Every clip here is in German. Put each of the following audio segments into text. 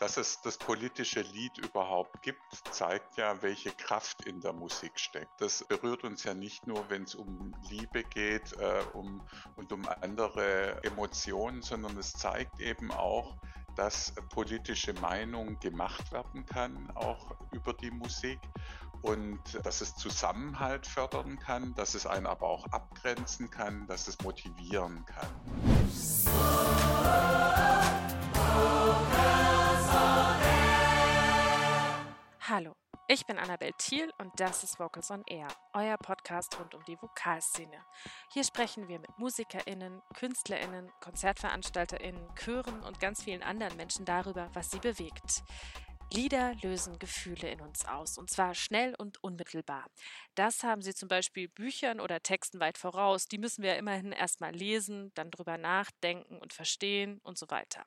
Dass es das politische Lied überhaupt gibt, zeigt ja, welche Kraft in der Musik steckt. Das berührt uns ja nicht nur, wenn es um Liebe geht äh, um, und um andere Emotionen, sondern es zeigt eben auch, dass politische Meinung gemacht werden kann, auch über die Musik und dass es Zusammenhalt fördern kann, dass es einen aber auch abgrenzen kann, dass es motivieren kann. Ich bin Annabel Thiel und das ist Vocals on Air, euer Podcast rund um die Vokalszene. Hier sprechen wir mit MusikerInnen, KünstlerInnen, KonzertveranstalterInnen, Chören und ganz vielen anderen Menschen darüber, was sie bewegt. Lieder lösen Gefühle in uns aus, und zwar schnell und unmittelbar. Das haben sie zum Beispiel Büchern oder Texten weit voraus. Die müssen wir immerhin erstmal lesen, dann drüber nachdenken und verstehen und so weiter.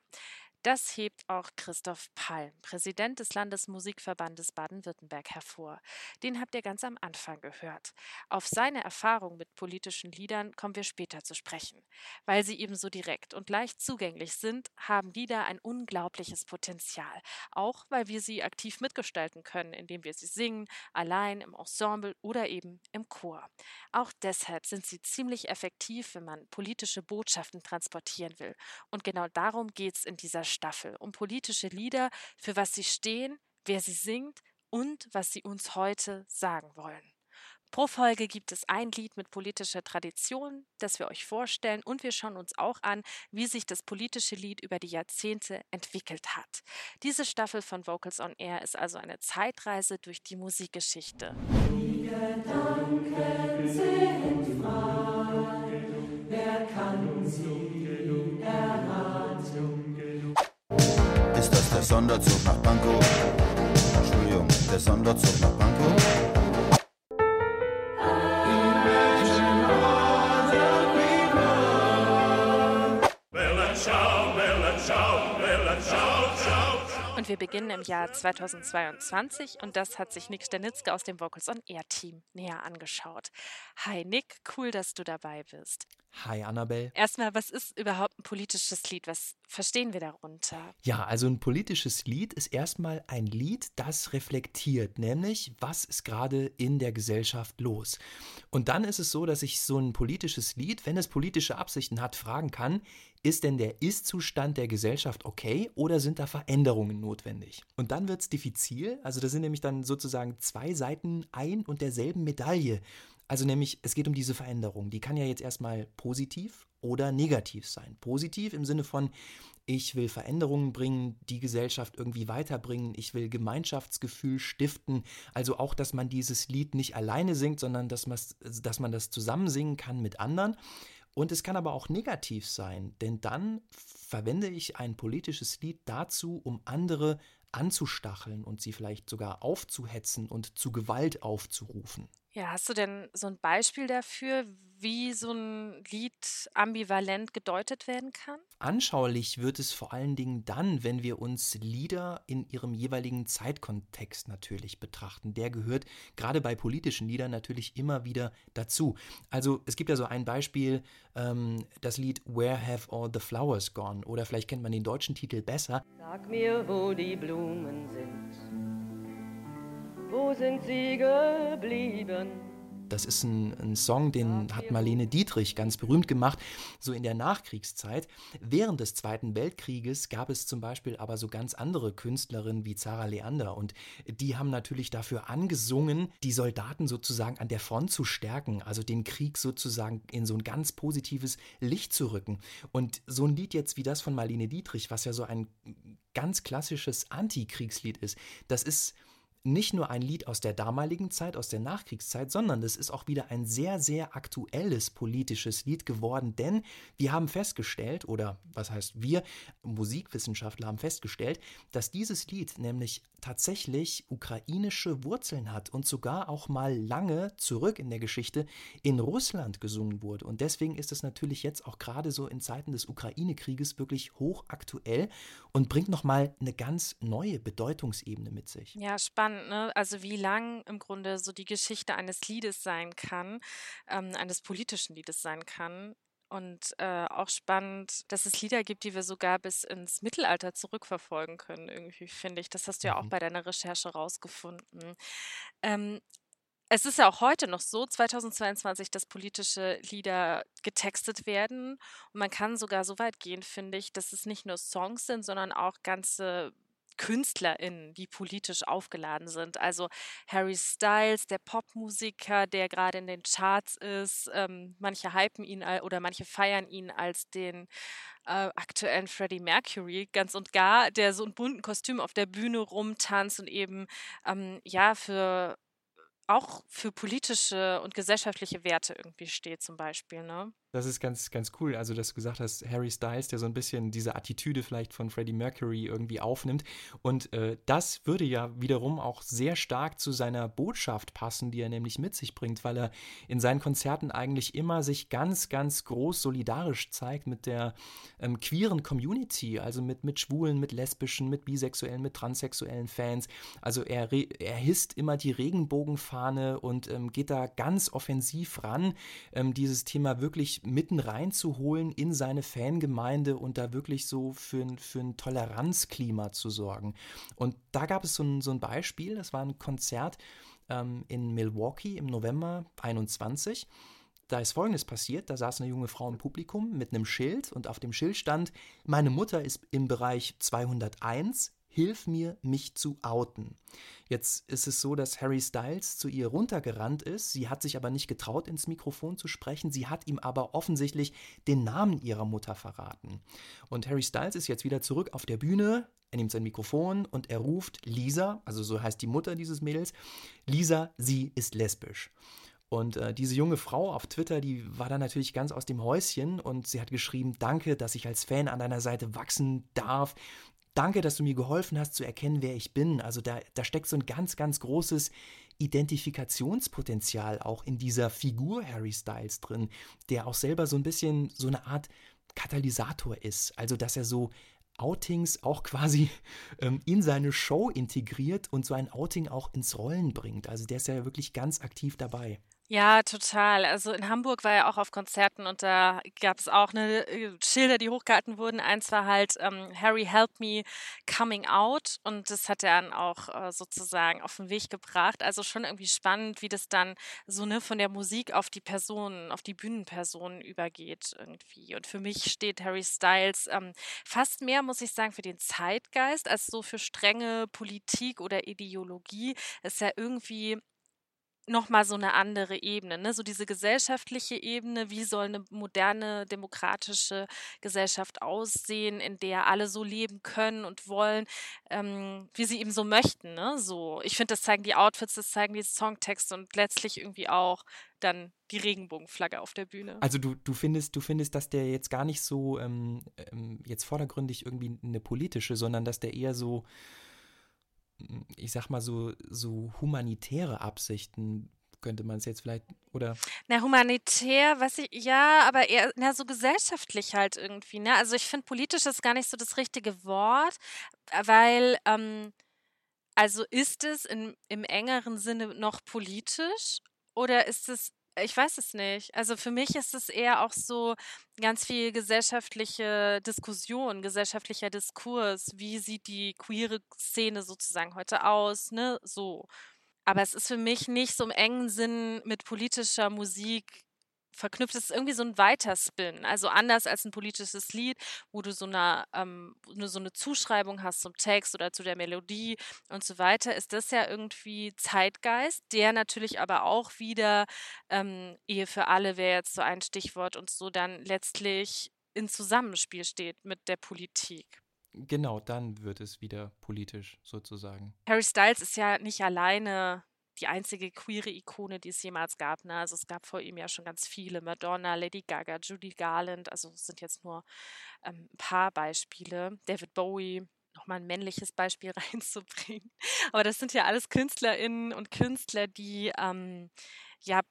Das hebt auch Christoph Palm, Präsident des Landesmusikverbandes Baden-Württemberg, hervor. Den habt ihr ganz am Anfang gehört. Auf seine Erfahrung mit politischen Liedern kommen wir später zu sprechen. Weil sie ebenso direkt und leicht zugänglich sind, haben Lieder ein unglaubliches Potenzial. Auch weil wir sie aktiv mitgestalten können, indem wir sie singen, allein, im Ensemble oder eben im Chor. Auch deshalb sind sie ziemlich effektiv, wenn man politische Botschaften transportieren will. Und genau darum geht es in dieser Staffel um politische Lieder, für was sie stehen, wer sie singt und was sie uns heute sagen wollen. Pro Folge gibt es ein Lied mit politischer Tradition, das wir euch vorstellen und wir schauen uns auch an, wie sich das politische Lied über die Jahrzehnte entwickelt hat. Diese Staffel von Vocals on Air ist also eine Zeitreise durch die Musikgeschichte. Die Gedanken sind frei, wer kann sie erraten? Ist das der Sonderzug nach Pankow? Entschuldigung, der Sonderzug nach Pankow? Und wir beginnen im Jahr 2022 und das hat sich Nick Stanitzke aus dem Vocals on Air Team näher angeschaut. Hi Nick, cool, dass du dabei bist. Hi Annabelle. Erstmal, was ist überhaupt ein politisches Lied? Was verstehen wir darunter? Ja, also ein politisches Lied ist erstmal ein Lied, das reflektiert, nämlich was ist gerade in der Gesellschaft los. Und dann ist es so, dass ich so ein politisches Lied, wenn es politische Absichten hat, fragen kann, ist denn der Ist-Zustand der Gesellschaft okay oder sind da Veränderungen notwendig? Und dann wird es diffizil, also da sind nämlich dann sozusagen zwei Seiten ein und derselben Medaille. Also nämlich, es geht um diese Veränderung. Die kann ja jetzt erstmal positiv oder negativ sein. Positiv im Sinne von, ich will Veränderungen bringen, die Gesellschaft irgendwie weiterbringen, ich will Gemeinschaftsgefühl stiften. Also auch, dass man dieses Lied nicht alleine singt, sondern dass man, dass man das zusammen singen kann mit anderen. Und es kann aber auch negativ sein, denn dann verwende ich ein politisches Lied dazu, um andere anzustacheln und sie vielleicht sogar aufzuhetzen und zu Gewalt aufzurufen. Ja, hast du denn so ein Beispiel dafür, wie so ein Lied ambivalent gedeutet werden kann? Anschaulich wird es vor allen Dingen dann, wenn wir uns Lieder in ihrem jeweiligen Zeitkontext natürlich betrachten. Der gehört gerade bei politischen Liedern natürlich immer wieder dazu. Also es gibt ja so ein Beispiel, ähm, das Lied Where Have All the Flowers Gone? Oder vielleicht kennt man den deutschen Titel besser. Sag mir, wo die Blumen sind wo sind sie geblieben? Das ist ein, ein, Song, den hat Marlene Dietrich ganz berühmt gemacht, so in der Nachkriegszeit. Während des Zweiten Weltkrieges gab es zum Beispiel aber so ganz andere Künstlerinnen wie Zara Leander und die haben natürlich dafür angesungen, die Soldaten sozusagen an der Front zu stärken, also den Krieg sozusagen in so ein ganz positives Licht zu rücken. Und so ein Lied jetzt wie das von Marlene Dietrich, was ja so ein ganz klassisches Antikriegslied ist, das ist nicht nur ein Lied aus der damaligen Zeit, aus der Nachkriegszeit, sondern es ist auch wieder ein sehr, sehr aktuelles politisches Lied geworden, denn wir haben festgestellt, oder was heißt wir, Musikwissenschaftler haben festgestellt, dass dieses Lied nämlich tatsächlich ukrainische Wurzeln hat und sogar auch mal lange zurück in der Geschichte in Russland gesungen wurde. Und deswegen ist es natürlich jetzt auch gerade so in Zeiten des Ukraine-Krieges wirklich hochaktuell und bringt nochmal eine ganz neue Bedeutungsebene mit sich. Ja, spannend, ne? Also wie lang im Grunde so die Geschichte eines Liedes sein kann, ähm, eines politischen Liedes sein kann und äh, auch spannend, dass es Lieder gibt, die wir sogar bis ins Mittelalter zurückverfolgen können, irgendwie, finde ich. Das hast du ja auch Mhm. bei deiner Recherche rausgefunden. Ähm, es ist ja auch heute noch so, 2022, dass politische Lieder getextet werden. Und man kann sogar so weit gehen, finde ich, dass es nicht nur Songs sind, sondern auch ganze KünstlerInnen, die politisch aufgeladen sind. Also Harry Styles, der Popmusiker, der gerade in den Charts ist. Ähm, manche hypen ihn oder manche feiern ihn als den äh, aktuellen Freddie Mercury ganz und gar, der so in bunten Kostüm auf der Bühne rumtanzt und eben ähm, ja für auch für politische und gesellschaftliche Werte irgendwie steht, zum Beispiel, ne? Das ist ganz, ganz cool. Also, dass du gesagt hast, Harry Styles, der so ein bisschen diese Attitüde vielleicht von Freddie Mercury irgendwie aufnimmt. Und äh, das würde ja wiederum auch sehr stark zu seiner Botschaft passen, die er nämlich mit sich bringt, weil er in seinen Konzerten eigentlich immer sich ganz, ganz groß solidarisch zeigt mit der ähm, queeren Community, also mit, mit Schwulen, mit Lesbischen, mit Bisexuellen, mit transsexuellen Fans. Also er, er hisst immer die Regenbogenfahne und ähm, geht da ganz offensiv ran, ähm, dieses Thema wirklich mitten reinzuholen in seine Fangemeinde und da wirklich so für, ein- für ein Toleranzklima zu sorgen. Und da gab es so ein, so ein Beispiel, das war ein Konzert ähm, in Milwaukee im November 21. Da ist Folgendes passiert, da saß eine junge Frau im Publikum mit einem Schild und auf dem Schild stand, meine Mutter ist im Bereich 201, hilf mir, mich zu outen. Jetzt ist es so, dass Harry Styles zu ihr runtergerannt ist. Sie hat sich aber nicht getraut, ins Mikrofon zu sprechen. Sie hat ihm aber offensichtlich den Namen ihrer Mutter verraten. Und Harry Styles ist jetzt wieder zurück auf der Bühne. Er nimmt sein Mikrofon und er ruft Lisa, also so heißt die Mutter dieses Mädels, Lisa, sie ist lesbisch. Und äh, diese junge Frau auf Twitter, die war dann natürlich ganz aus dem Häuschen und sie hat geschrieben, danke, dass ich als Fan an deiner Seite wachsen darf. Danke, dass du mir geholfen hast zu erkennen, wer ich bin. Also da, da steckt so ein ganz, ganz großes Identifikationspotenzial auch in dieser Figur Harry Styles drin, der auch selber so ein bisschen so eine Art Katalysator ist. Also dass er so Outings auch quasi ähm, in seine Show integriert und so ein Outing auch ins Rollen bringt. Also der ist ja wirklich ganz aktiv dabei. Ja, total. Also in Hamburg war er auch auf Konzerten und da gab es auch eine äh, Schilder, die hochgehalten wurden. Eins war halt ähm, Harry Help Me Coming Out und das hat er dann auch äh, sozusagen auf den Weg gebracht. Also schon irgendwie spannend, wie das dann so ne von der Musik auf die Personen, auf die Bühnenpersonen übergeht irgendwie. Und für mich steht Harry Styles ähm, fast mehr, muss ich sagen, für den Zeitgeist als so für strenge Politik oder Ideologie. Ist ja irgendwie noch mal so eine andere Ebene, ne? So diese gesellschaftliche Ebene, wie soll eine moderne demokratische Gesellschaft aussehen, in der alle so leben können und wollen, ähm, wie sie eben so möchten, ne? So, ich finde, das zeigen die Outfits, das zeigen die Songtexte und letztlich irgendwie auch dann die Regenbogenflagge auf der Bühne. Also du, du findest, du findest, dass der jetzt gar nicht so ähm, ähm, jetzt vordergründig irgendwie eine politische, sondern dass der eher so ich sag mal so, so humanitäre Absichten könnte man es jetzt vielleicht, oder? Na, humanitär, was ich, ja, aber eher, na, so gesellschaftlich halt irgendwie, ne? Also ich finde, politisch ist gar nicht so das richtige Wort, weil, ähm, also ist es in, im engeren Sinne noch politisch oder ist es ich weiß es nicht. Also für mich ist es eher auch so ganz viel gesellschaftliche Diskussion, gesellschaftlicher Diskurs. Wie sieht die queere Szene sozusagen heute aus? Ne? So. Aber es ist für mich nicht so im engen Sinn mit politischer Musik verknüpft. Es ist irgendwie so ein Weiterspin. Also anders als ein politisches Lied, wo du so eine, ähm, so eine Zuschreibung hast zum Text oder zu der Melodie und so weiter, ist das ja irgendwie Zeitgeist, der natürlich aber auch wieder ähm, Ehe für alle wäre jetzt so ein Stichwort und so dann letztlich in Zusammenspiel steht mit der Politik. Genau, dann wird es wieder politisch sozusagen. Harry Styles ist ja nicht alleine die einzige queere Ikone, die es jemals gab. Ne? Also es gab vor ihm ja schon ganz viele. Madonna, Lady Gaga, Judy Garland. Also es sind jetzt nur ähm, ein paar Beispiele. David Bowie, nochmal ein männliches Beispiel reinzubringen. Aber das sind ja alles KünstlerInnen und Künstler, die ähm, ja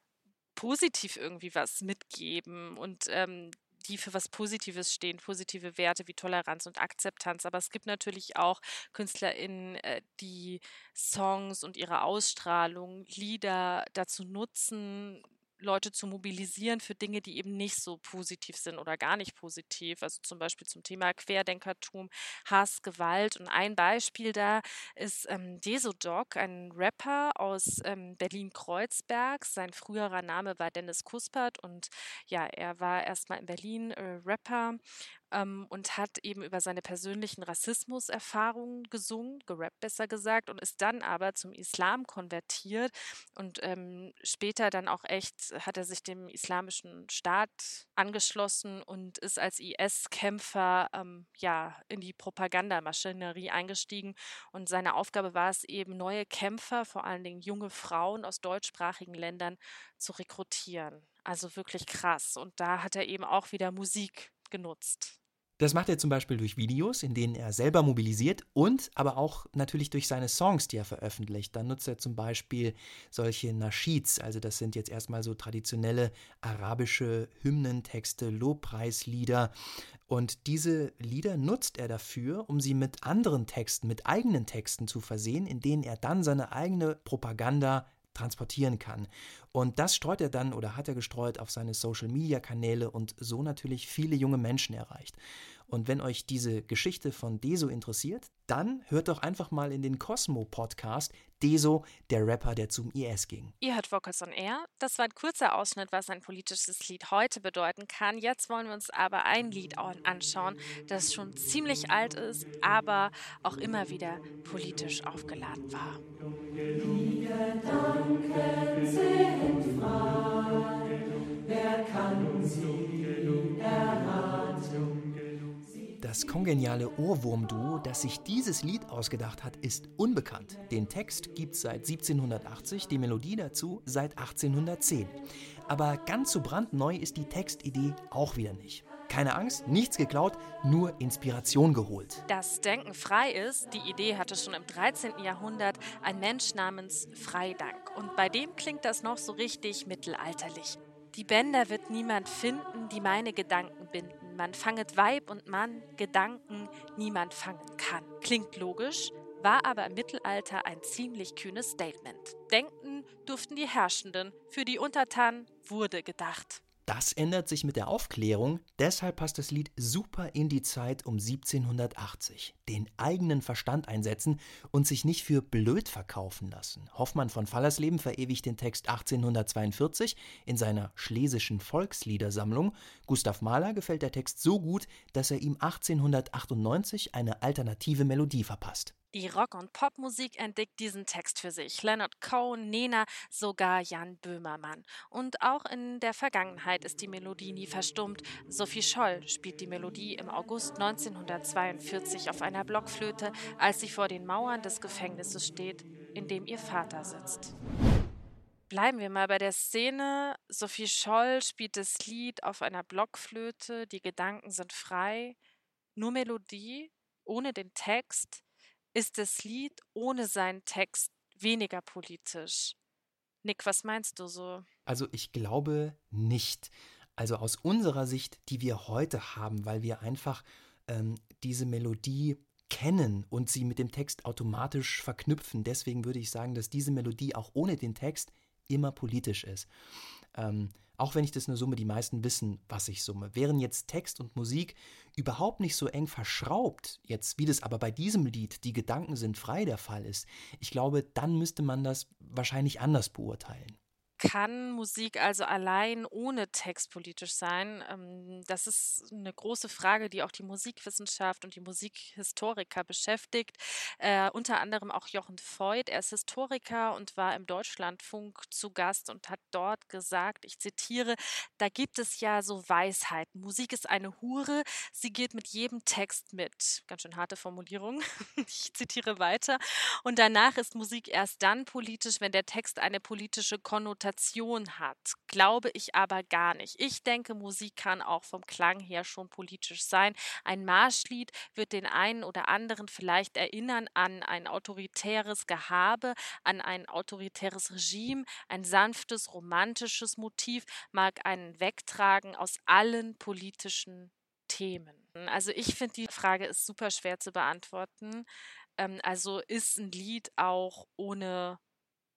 positiv irgendwie was mitgeben und ähm, die für was Positives stehen, positive Werte wie Toleranz und Akzeptanz. Aber es gibt natürlich auch KünstlerInnen, äh, die Songs und ihre Ausstrahlung, Lieder dazu nutzen, Leute zu mobilisieren für Dinge, die eben nicht so positiv sind oder gar nicht positiv. Also zum Beispiel zum Thema Querdenkertum, Hass, Gewalt. Und ein Beispiel da ist ähm, Desodoc, ein Rapper aus ähm, Berlin-Kreuzberg. Sein früherer Name war Dennis Kuspert und ja, er war erstmal in Berlin äh, Rapper ähm, und hat eben über seine persönlichen Rassismuserfahrungen gesungen, gerappt besser gesagt, und ist dann aber zum Islam konvertiert und ähm, später dann auch echt hat er sich dem islamischen Staat angeschlossen und ist als IS-Kämpfer ähm, ja in die Propagandamaschinerie eingestiegen und seine Aufgabe war es eben neue Kämpfer, vor allen Dingen junge Frauen aus deutschsprachigen Ländern zu rekrutieren. Also wirklich krass. Und da hat er eben auch wieder Musik genutzt. Das macht er zum Beispiel durch Videos, in denen er selber mobilisiert und aber auch natürlich durch seine Songs, die er veröffentlicht. Dann nutzt er zum Beispiel solche Nasheeds, also das sind jetzt erstmal so traditionelle arabische Hymnentexte, Lobpreislieder. Und diese Lieder nutzt er dafür, um sie mit anderen Texten, mit eigenen Texten zu versehen, in denen er dann seine eigene Propaganda transportieren kann. Und das streut er dann oder hat er gestreut auf seine Social-Media-Kanäle und so natürlich viele junge Menschen erreicht. Und wenn euch diese Geschichte von Deso interessiert, dann hört doch einfach mal in den Cosmo-Podcast Deso, der Rapper, der zum IS ging. Ihr hört Vocals on Air. Das war ein kurzer Ausschnitt, was ein politisches Lied heute bedeuten kann. Jetzt wollen wir uns aber ein Lied anschauen, das schon ziemlich alt ist, aber auch immer wieder politisch aufgeladen war. Die Gedanken sind frei, wer kann sie erraten? Das kongeniale Ohrwurmduo, das sich dieses Lied ausgedacht hat, ist unbekannt. Den Text gibt es seit 1780, die Melodie dazu seit 1810. Aber ganz so brandneu ist die Textidee auch wieder nicht. Keine Angst, nichts geklaut, nur Inspiration geholt. Das Denken frei ist, die Idee hatte schon im 13. Jahrhundert ein Mensch namens Freidank. Und bei dem klingt das noch so richtig mittelalterlich. Die Bänder wird niemand finden, die meine Gedanken binden man fanget Weib und Mann, Gedanken niemand fangen kann. Klingt logisch, war aber im Mittelalter ein ziemlich kühnes Statement. Denken durften die Herrschenden, für die Untertanen wurde gedacht. Das ändert sich mit der Aufklärung, deshalb passt das Lied super in die Zeit um 1780. Den eigenen Verstand einsetzen und sich nicht für blöd verkaufen lassen. Hoffmann von Fallersleben verewigt den Text 1842 in seiner Schlesischen Volksliedersammlung. Gustav Mahler gefällt der Text so gut, dass er ihm 1898 eine alternative Melodie verpasst. Die Rock- und Popmusik entdeckt diesen Text für sich. Leonard Cohen, Nena, sogar Jan Böhmermann. Und auch in der Vergangenheit ist die Melodie nie verstummt. Sophie Scholl spielt die Melodie im August 1942 auf einer Blockflöte, als sie vor den Mauern des Gefängnisses steht, in dem ihr Vater sitzt. Bleiben wir mal bei der Szene. Sophie Scholl spielt das Lied auf einer Blockflöte, die Gedanken sind frei, nur Melodie, ohne den Text ist das Lied ohne seinen Text weniger politisch. Nick, was meinst du so? Also ich glaube nicht. Also aus unserer Sicht, die wir heute haben, weil wir einfach ähm, diese Melodie kennen und sie mit dem Text automatisch verknüpfen. Deswegen würde ich sagen, dass diese Melodie auch ohne den Text immer politisch ist. Ähm, auch wenn ich das nur summe, die meisten wissen, was ich summe. Wären jetzt Text und Musik überhaupt nicht so eng verschraubt, jetzt wie das aber bei diesem Lied, die Gedanken sind frei der Fall ist, ich glaube, dann müsste man das wahrscheinlich anders beurteilen. Kann Musik also allein ohne Text politisch sein? Ähm, das ist eine große Frage, die auch die Musikwissenschaft und die Musikhistoriker beschäftigt. Äh, unter anderem auch Jochen Voigt. Er ist Historiker und war im Deutschlandfunk zu Gast und hat dort gesagt, ich zitiere, da gibt es ja so Weisheiten. Musik ist eine Hure, sie geht mit jedem Text mit. Ganz schön harte Formulierung. Ich zitiere weiter. Und danach ist Musik erst dann politisch, wenn der Text eine politische Konnotation Konnotation hat, glaube ich aber gar nicht. Ich denke, Musik kann auch vom Klang her schon politisch sein. Ein Marschlied wird den einen oder anderen vielleicht erinnern an ein autoritäres Gehabe, an ein autoritäres Regime. Ein sanftes, romantisches Motiv mag einen wegtragen aus allen politischen Themen. Also ich finde, die Frage ist super schwer zu beantworten. Ähm, also ist ein Lied auch ohne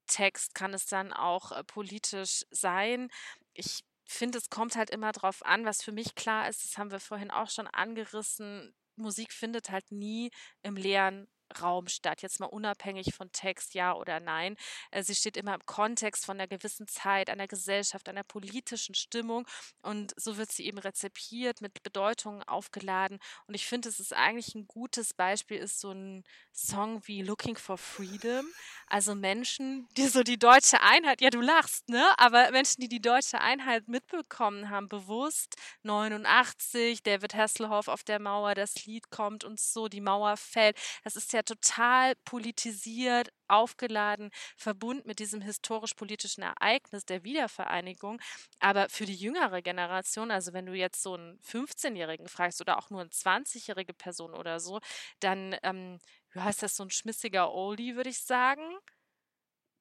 Text kann es dann auch äh, politisch sein. Ich finde, es kommt halt immer drauf an, was für mich klar ist, das haben wir vorhin auch schon angerissen. Musik findet halt nie im leeren Raum statt, jetzt mal unabhängig von Text, ja oder nein. Äh, sie steht immer im Kontext von einer gewissen Zeit, einer Gesellschaft, einer politischen Stimmung und so wird sie eben rezipiert, mit Bedeutungen aufgeladen. Und ich finde, es ist eigentlich ein gutes Beispiel, ist so ein Song wie Looking for Freedom, also Menschen, die so die deutsche Einheit, ja du lachst, ne, aber Menschen, die die deutsche Einheit mitbekommen haben, bewusst, 89, David Hasselhoff auf der Mauer, das Lied kommt und so, die Mauer fällt, das ist ja total politisiert, aufgeladen, verbunden mit diesem historisch-politischen Ereignis der Wiedervereinigung. Aber für die jüngere Generation, also wenn du jetzt so einen 15-Jährigen fragst oder auch nur eine 20-jährige Person oder so, dann ähm, ja, ist das so ein schmissiger Oldie, würde ich sagen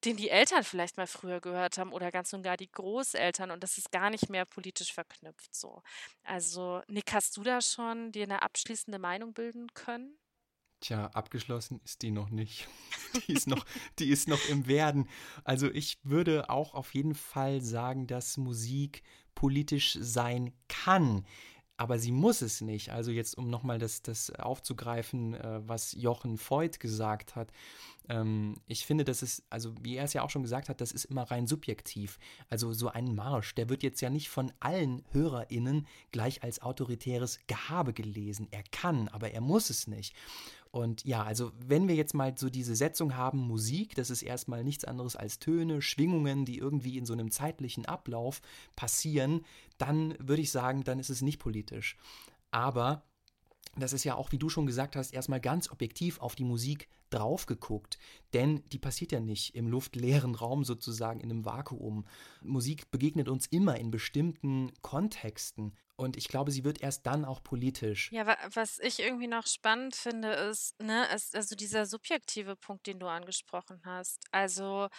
den die Eltern vielleicht mal früher gehört haben oder ganz und gar die Großeltern und das ist gar nicht mehr politisch verknüpft so. Also Nick, hast du da schon dir eine abschließende Meinung bilden können? Tja, abgeschlossen ist die noch nicht. Die ist noch, die ist noch im Werden. Also ich würde auch auf jeden Fall sagen, dass Musik politisch sein kann. Aber sie muss es nicht. Also jetzt, um nochmal das, das aufzugreifen, äh, was Jochen Voigt gesagt hat. Ähm, ich finde, das ist, also wie er es ja auch schon gesagt hat, das ist immer rein subjektiv. Also so ein Marsch, der wird jetzt ja nicht von allen HörerInnen gleich als autoritäres Gehabe gelesen. Er kann, aber er muss es nicht. Und ja, also wenn wir jetzt mal so diese Setzung haben, Musik, das ist erstmal nichts anderes als Töne, Schwingungen, die irgendwie in so einem zeitlichen Ablauf passieren, dann würde ich sagen, dann ist es nicht politisch. Aber das ist ja auch, wie du schon gesagt hast, erstmal ganz objektiv auf die Musik drauf geguckt. Denn die passiert ja nicht im luftleeren Raum sozusagen, in einem Vakuum. Musik begegnet uns immer in bestimmten Kontexten. Und ich glaube, sie wird erst dann auch politisch. Ja, was ich irgendwie noch spannend finde, ist, ne, ist also dieser subjektive Punkt, den du angesprochen hast. Also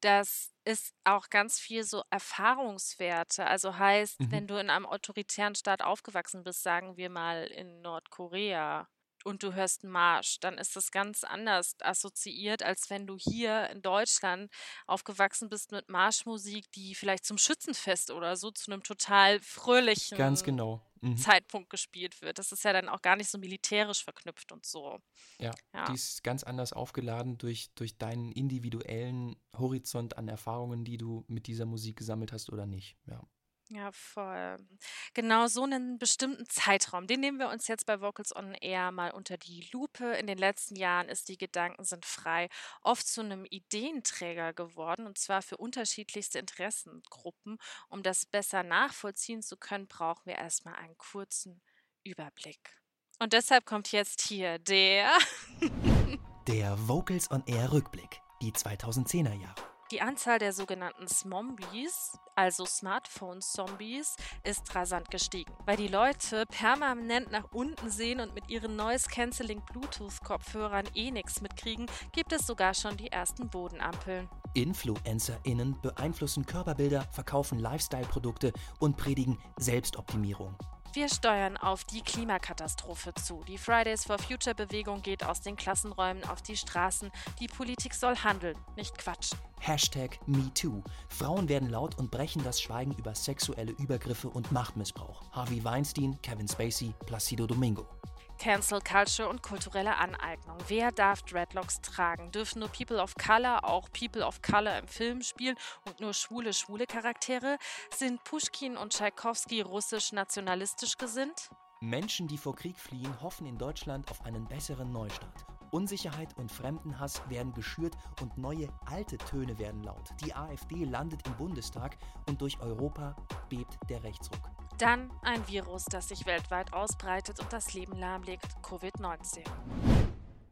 das ist auch ganz viel so Erfahrungswerte. Also heißt, mhm. wenn du in einem autoritären Staat aufgewachsen bist, sagen wir mal in Nordkorea, und du hörst Marsch, dann ist das ganz anders assoziiert, als wenn du hier in Deutschland aufgewachsen bist mit Marschmusik, die vielleicht zum Schützenfest oder so zu einem total fröhlichen ganz genau. Mhm. Zeitpunkt gespielt wird. Das ist ja dann auch gar nicht so militärisch verknüpft und so. Ja, ja, die ist ganz anders aufgeladen durch, durch deinen individuellen Horizont an Erfahrungen, die du mit dieser Musik gesammelt hast oder nicht. Ja. Ja, voll. Genau so einen bestimmten Zeitraum, den nehmen wir uns jetzt bei Vocals on Air mal unter die Lupe. In den letzten Jahren ist die Gedanken sind frei oft zu einem Ideenträger geworden und zwar für unterschiedlichste Interessengruppen. Um das besser nachvollziehen zu können, brauchen wir erstmal einen kurzen Überblick. Und deshalb kommt jetzt hier der der Vocals on Air Rückblick, die 2010er Jahre. Die Anzahl der sogenannten Smombies, also Smartphone-Zombies, ist rasant gestiegen. Weil die Leute permanent nach unten sehen und mit ihren Noise-Canceling Bluetooth-Kopfhörern eh nichts mitkriegen, gibt es sogar schon die ersten Bodenampeln. InfluencerInnen beeinflussen Körperbilder, verkaufen Lifestyle-Produkte und predigen Selbstoptimierung. Wir steuern auf die Klimakatastrophe zu. Die Fridays for Future Bewegung geht aus den Klassenräumen auf die Straßen. Die Politik soll handeln, nicht quatschen. Hashtag MeToo. Frauen werden laut und brechen das Schweigen über sexuelle Übergriffe und Machtmissbrauch. Harvey Weinstein, Kevin Spacey, Placido Domingo. Cancel Culture und kulturelle Aneignung. Wer darf Dreadlocks tragen? Dürfen nur People of Color auch People of Color im Film spielen und nur schwule, schwule Charaktere? Sind Pushkin und Tschaikowski russisch-nationalistisch gesinnt? Menschen, die vor Krieg fliehen, hoffen in Deutschland auf einen besseren Neustart. Unsicherheit und Fremdenhass werden geschürt und neue alte Töne werden laut. Die AfD landet im Bundestag und durch Europa bebt der Rechtsruck. Dann ein Virus, das sich weltweit ausbreitet und das Leben lahmlegt, Covid-19.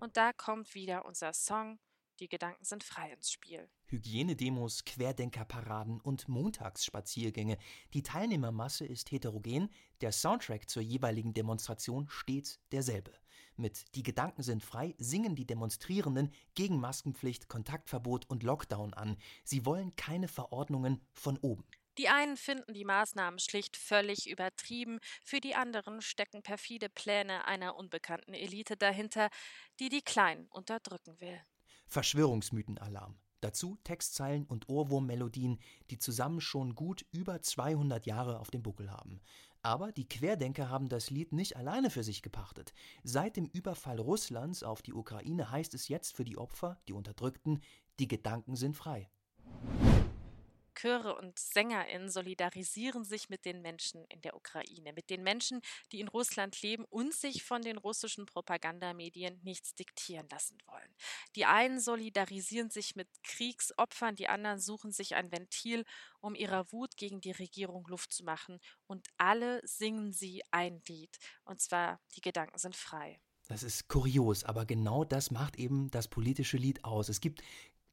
Und da kommt wieder unser Song Die Gedanken sind frei ins Spiel. Hygienedemos, Querdenkerparaden und Montagsspaziergänge. Die Teilnehmermasse ist heterogen, der Soundtrack zur jeweiligen Demonstration stets derselbe. Mit Die Gedanken sind frei singen die Demonstrierenden gegen Maskenpflicht, Kontaktverbot und Lockdown an. Sie wollen keine Verordnungen von oben. Die einen finden die Maßnahmen schlicht völlig übertrieben, für die anderen stecken perfide Pläne einer unbekannten Elite dahinter, die die Kleinen unterdrücken will. Verschwörungsmythenalarm. Dazu Textzeilen und Ohrwurmmelodien, die zusammen schon gut über 200 Jahre auf dem Buckel haben. Aber die Querdenker haben das Lied nicht alleine für sich gepachtet. Seit dem Überfall Russlands auf die Ukraine heißt es jetzt für die Opfer, die Unterdrückten, die Gedanken sind frei. Chöre und SängerInnen solidarisieren sich mit den Menschen in der Ukraine, mit den Menschen, die in Russland leben und sich von den russischen Propagandamedien nichts diktieren lassen wollen. Die einen solidarisieren sich mit Kriegsopfern, die anderen suchen sich ein Ventil, um ihrer Wut gegen die Regierung Luft zu machen. Und alle singen sie ein Lied. Und zwar, die Gedanken sind frei. Das ist kurios, aber genau das macht eben das politische Lied aus. Es gibt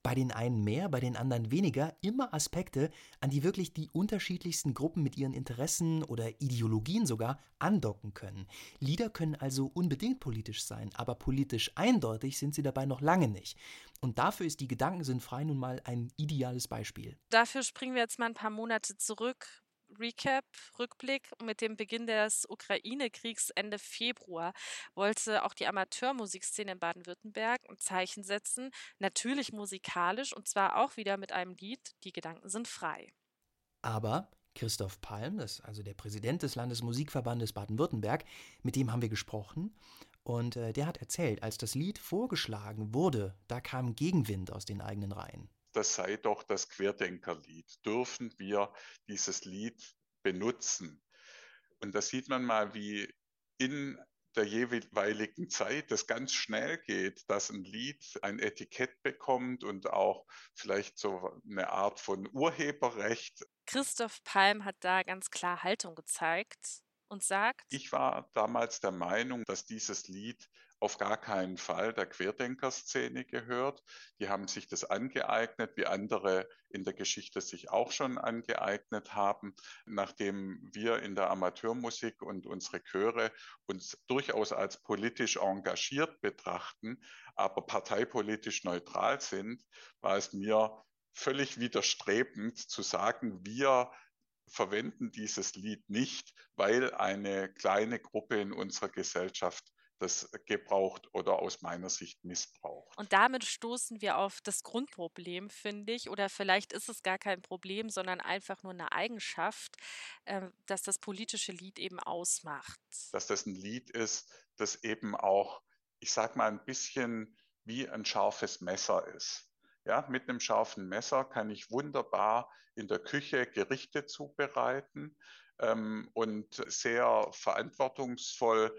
bei den einen mehr, bei den anderen weniger, immer Aspekte, an die wirklich die unterschiedlichsten Gruppen mit ihren Interessen oder Ideologien sogar andocken können. Lieder können also unbedingt politisch sein, aber politisch eindeutig sind sie dabei noch lange nicht. Und dafür ist die Gedanken sind frei nun mal ein ideales Beispiel. Dafür springen wir jetzt mal ein paar Monate zurück. Recap, Rückblick. Mit dem Beginn des Ukraine-Kriegs Ende Februar wollte auch die Amateurmusikszene in Baden-Württemberg ein Zeichen setzen, natürlich musikalisch und zwar auch wieder mit einem Lied Die Gedanken sind frei. Aber Christoph Palm, das also der Präsident des Landesmusikverbandes Baden-Württemberg, mit dem haben wir gesprochen. Und äh, der hat erzählt, als das Lied vorgeschlagen wurde, da kam Gegenwind aus den eigenen Reihen das sei doch das Querdenkerlied. Dürfen wir dieses Lied benutzen? Und da sieht man mal, wie in der jeweiligen Zeit das ganz schnell geht, dass ein Lied ein Etikett bekommt und auch vielleicht so eine Art von Urheberrecht. Christoph Palm hat da ganz klar Haltung gezeigt und sagt, ich war damals der Meinung, dass dieses Lied auf gar keinen Fall der Querdenkerszene gehört. Die haben sich das angeeignet, wie andere in der Geschichte sich auch schon angeeignet haben. Nachdem wir in der Amateurmusik und unsere Chöre uns durchaus als politisch engagiert betrachten, aber parteipolitisch neutral sind, war es mir völlig widerstrebend zu sagen, wir verwenden dieses Lied nicht, weil eine kleine Gruppe in unserer Gesellschaft das gebraucht oder aus meiner Sicht missbraucht. Und damit stoßen wir auf das Grundproblem, finde ich, oder vielleicht ist es gar kein Problem, sondern einfach nur eine Eigenschaft, äh, dass das politische Lied eben ausmacht. Dass das ein Lied ist, das eben auch, ich sag mal, ein bisschen wie ein scharfes Messer ist. Ja, mit einem scharfen Messer kann ich wunderbar in der Küche Gerichte zubereiten ähm, und sehr verantwortungsvoll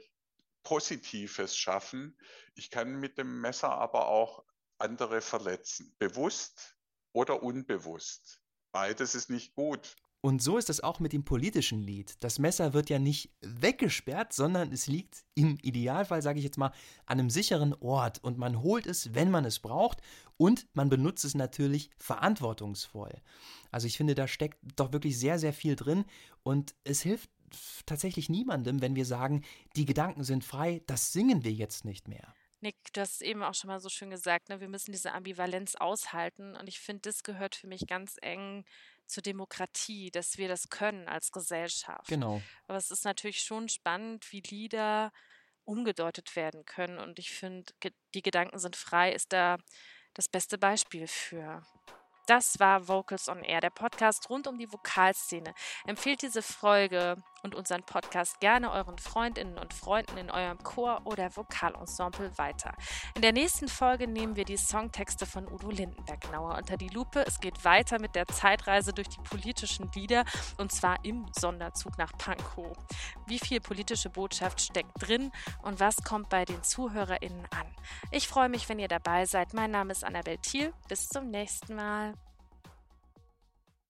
Positives schaffen. Ich kann mit dem Messer aber auch andere verletzen, bewusst oder unbewusst. Beides ist nicht gut. Und so ist es auch mit dem politischen Lied. Das Messer wird ja nicht weggesperrt, sondern es liegt im Idealfall, sage ich jetzt mal, an einem sicheren Ort und man holt es, wenn man es braucht und man benutzt es natürlich verantwortungsvoll. Also ich finde, da steckt doch wirklich sehr, sehr viel drin und es hilft tatsächlich niemandem, wenn wir sagen, die Gedanken sind frei, das singen wir jetzt nicht mehr. Nick, du hast eben auch schon mal so schön gesagt, ne, wir müssen diese Ambivalenz aushalten. Und ich finde, das gehört für mich ganz eng zur Demokratie, dass wir das können als Gesellschaft. Genau. Aber es ist natürlich schon spannend, wie Lieder umgedeutet werden können. Und ich finde, die Gedanken sind frei, ist da das beste Beispiel für. Das war Vocals on Air, der Podcast rund um die Vokalszene. Empfehlt diese Folge und unseren Podcast gerne euren Freundinnen und Freunden in eurem Chor oder Vokalensemble weiter. In der nächsten Folge nehmen wir die Songtexte von Udo Lindenberg genauer unter die Lupe. Es geht weiter mit der Zeitreise durch die politischen Lieder und zwar im Sonderzug nach Pankow. Wie viel politische Botschaft steckt drin und was kommt bei den ZuhörerInnen an? Ich freue mich, wenn ihr dabei seid. Mein Name ist Annabel Thiel. Bis zum nächsten Mal.